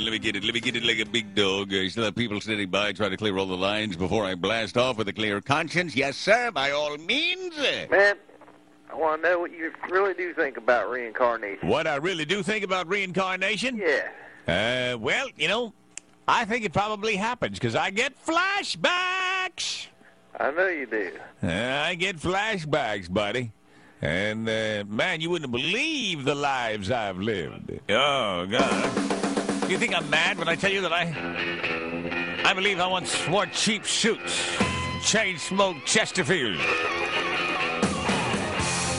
let me get it. Let me get it like a big dog. I still have people standing by trying to clear all the lines before I blast off with a clear conscience. Yes, sir, by all means. Man, I want to know what you really do think about reincarnation. What I really do think about reincarnation? Yeah. Uh, well, you know, I think it probably happens because I get flashbacks. I know you do. Uh, I get flashbacks, buddy. And, uh, man, you wouldn't believe the lives I've lived. Oh, God. You think I'm mad when I tell you that I... I believe I once wore cheap suits, chain smoked Chesterfield,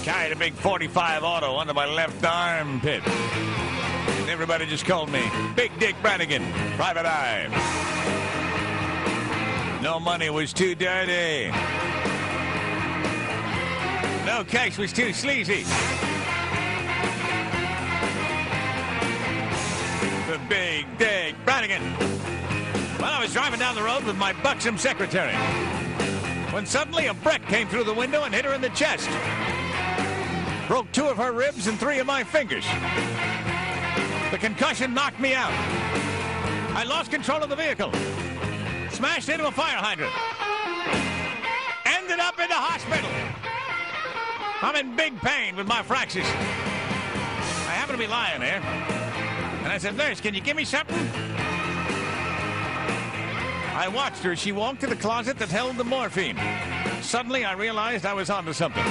carried a big 45 auto under my left armpit. And everybody just called me Big Dick Branagan, Private Eye. No money was too dirty. No case was too sleazy. The Big Dick Branagan. Well, I was driving down the road with my buxom secretary when suddenly a brick came through the window and hit her in the chest. Broke two of her ribs and three of my fingers. The concussion knocked me out. I lost control of the vehicle. Smashed into a fire hydrant. Ended up in the hospital. I'm in big pain with my fractures. I happen to be lying there. I said, Nurse, can you give me something? I watched her. As she walked to the closet that held the morphine. Suddenly, I realized I was onto something.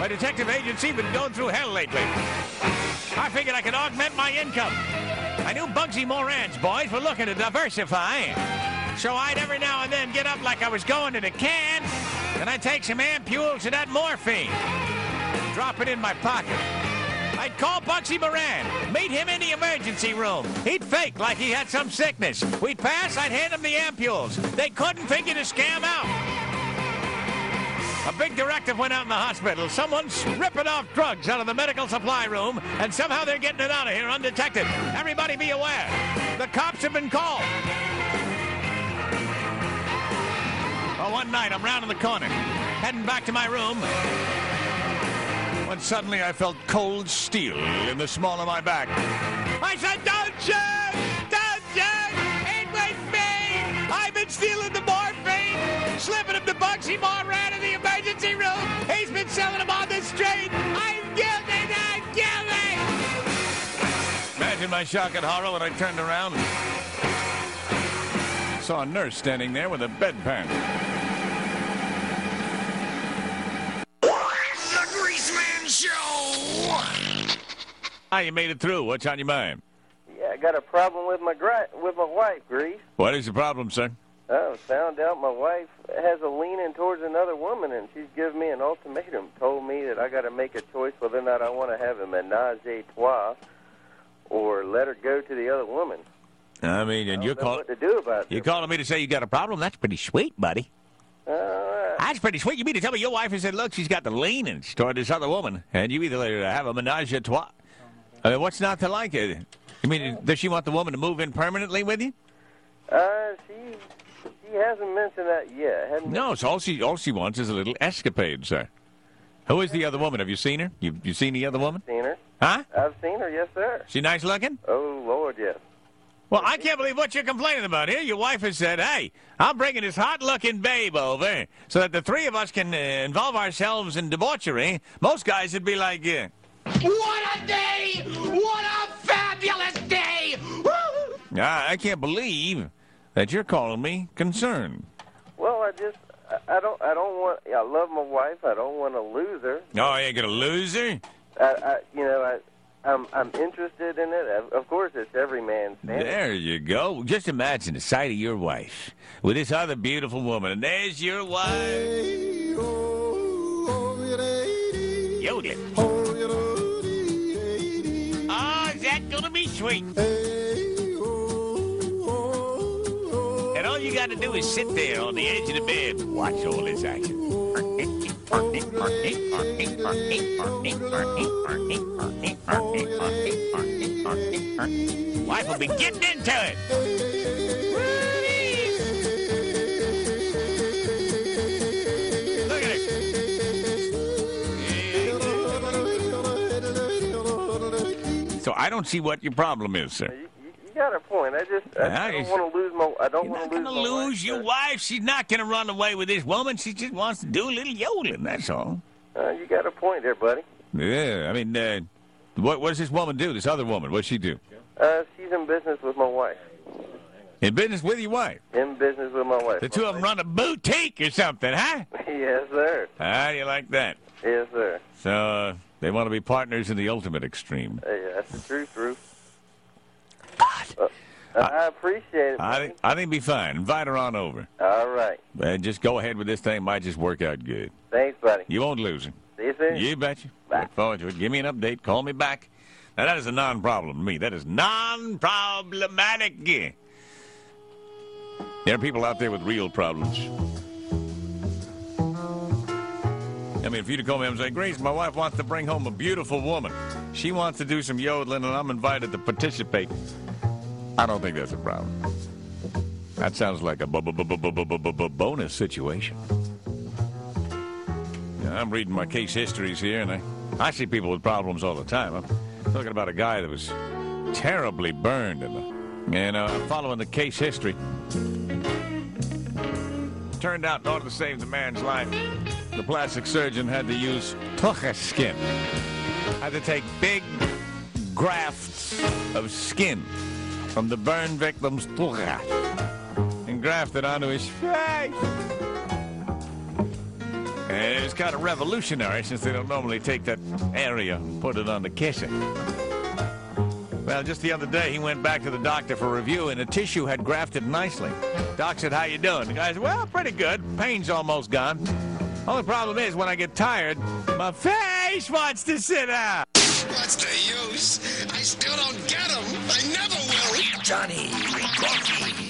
My detective agency been going through hell lately. I figured I could augment my income. I knew Bugsy Moran's boys were looking to diversify. So I'd every now and then get up like I was going to the can, and I'd take some ampules of that morphine, drop it in my pocket. I'd call Bugsy Moran, meet him in the emergency room. He'd fake like he had some sickness. We'd pass, I'd hand him the ampules. They couldn't figure the scam out. A big directive went out in the hospital. Someone's ripping off drugs out of the medical supply room, and somehow they're getting it out of here undetected. Everybody be aware. The cops have been called. Well, one night I'm rounding the corner, heading back to my room, when suddenly I felt cold steel in the small of my back. I said, Don't shoot! Don't shoot! It was me! I've been stealing the morphine, slipping them to Bugsy Moran in the emergency room. He's been selling them on the street. I'm guilty! I'm guilty! Imagine my shock and horror when I turned around. Saw a nurse standing there with a bedpan. Ah, you made it through. What's on your mind? Yeah, I got a problem with my with my wife, Grease. What is the problem, sir? Oh, found out my wife has a leaning towards another woman, and she's given me an ultimatum. Told me that I got to make a choice whether or not I want to have a menage a trois or let her go to the other woman. I mean, and I you're calling what to do about you're this. calling me to say you got a problem? That's pretty sweet, buddy. Uh, That's pretty sweet. You mean to tell me your wife has said, look, she's got the leanings toward this other woman, and you either let her have a menage a trois. I mean, what's not to like it? You mean, does she want the woman to move in permanently with you? uh, she she hasn't mentioned that yet. Hadn't No, so all she all she wants is a little escapade, sir. Who is the other woman? Have you seen her? You you seen the other woman? seen her. Huh? I've seen her, yes, sir. She nice looking? Oh Lord, yes. Well, I can't believe what you're complaining about here. Your wife has said, hey, I'm bringing this hot-looking babe over so that the three of us can uh, involve ourselves in debauchery. Most guys would be like, uh, What a day! I, I can't believe that you're calling me concerned. Well, I just I, I don't I don't want I love my wife. I don't want to lose her. Oh, you ain't gonna lose her? I, I you know I. I'm I'm interested in it. Of- Of course, it's every man's fantasy. There you go. Just imagine the sight of your wife with this other beautiful woman, and there's your wife. Yodeling. Oh, is that gonna be sweet? And got to do is sit there on the edge of the bed and watch all this action. Wife will be getting into it. Her. So I don't see what your problem is, sir. Got a point. I just I, Yeah, don't want to lose my. I don't want to lose my lose wife, your uh, wife. She's not going to run away with this woman. She just wants to do a little yodeling, that's all. Uh, you got a point there, buddy. Yeah, I mean, uh, what, what does this woman do, this other woman? What's she do? Uh, she's in business with my wife. In business with your wife. In business with my wife. The two of them run a boutique or something, huh? yes, sir. How do you like that? Yes, sir. So uh, they want to be partners in the ultimate extreme. Hey, that's the truth, Ruth. I appreciate it. I think I think be fine. Invite her on over. All right. And just go ahead with this thing. Might just work out good. Thanks, buddy. You won't lose her. See you soon. You betcha. Bye. Look forward to it. Give me an update. Call me back. Now that is a non-problem to me. That is non-problematic. There are people out there with real problems. I mean, if you'd called me and say, Grace, my wife wants to bring home a beautiful woman. She wants to do some yodeling, and I'm invited to participate. I don't think that's a problem. That sounds like a bonus situation. I'm reading my case histories here, and I, I see people with problems all the time. I'm talking about a guy that was terribly burned, and, uh, following the case history, turned out in order to save the man's life, the plastic surgeon had to use tucha skin. Had to take big grafts of skin from the burn victim's tucha and grafted onto his face. Eh, and it's kind of revolutionary since they don't normally take that area and put it on the kisser. Well, just the other day, he went back to the doctor for review, and the tissue had grafted nicely. Doc said, how you doing? The guy said, well, pretty good. Pain's almost gone. Only problem is, when I get tired, my face wants to sit out. What's the use? I still don't Johnny, Rocky.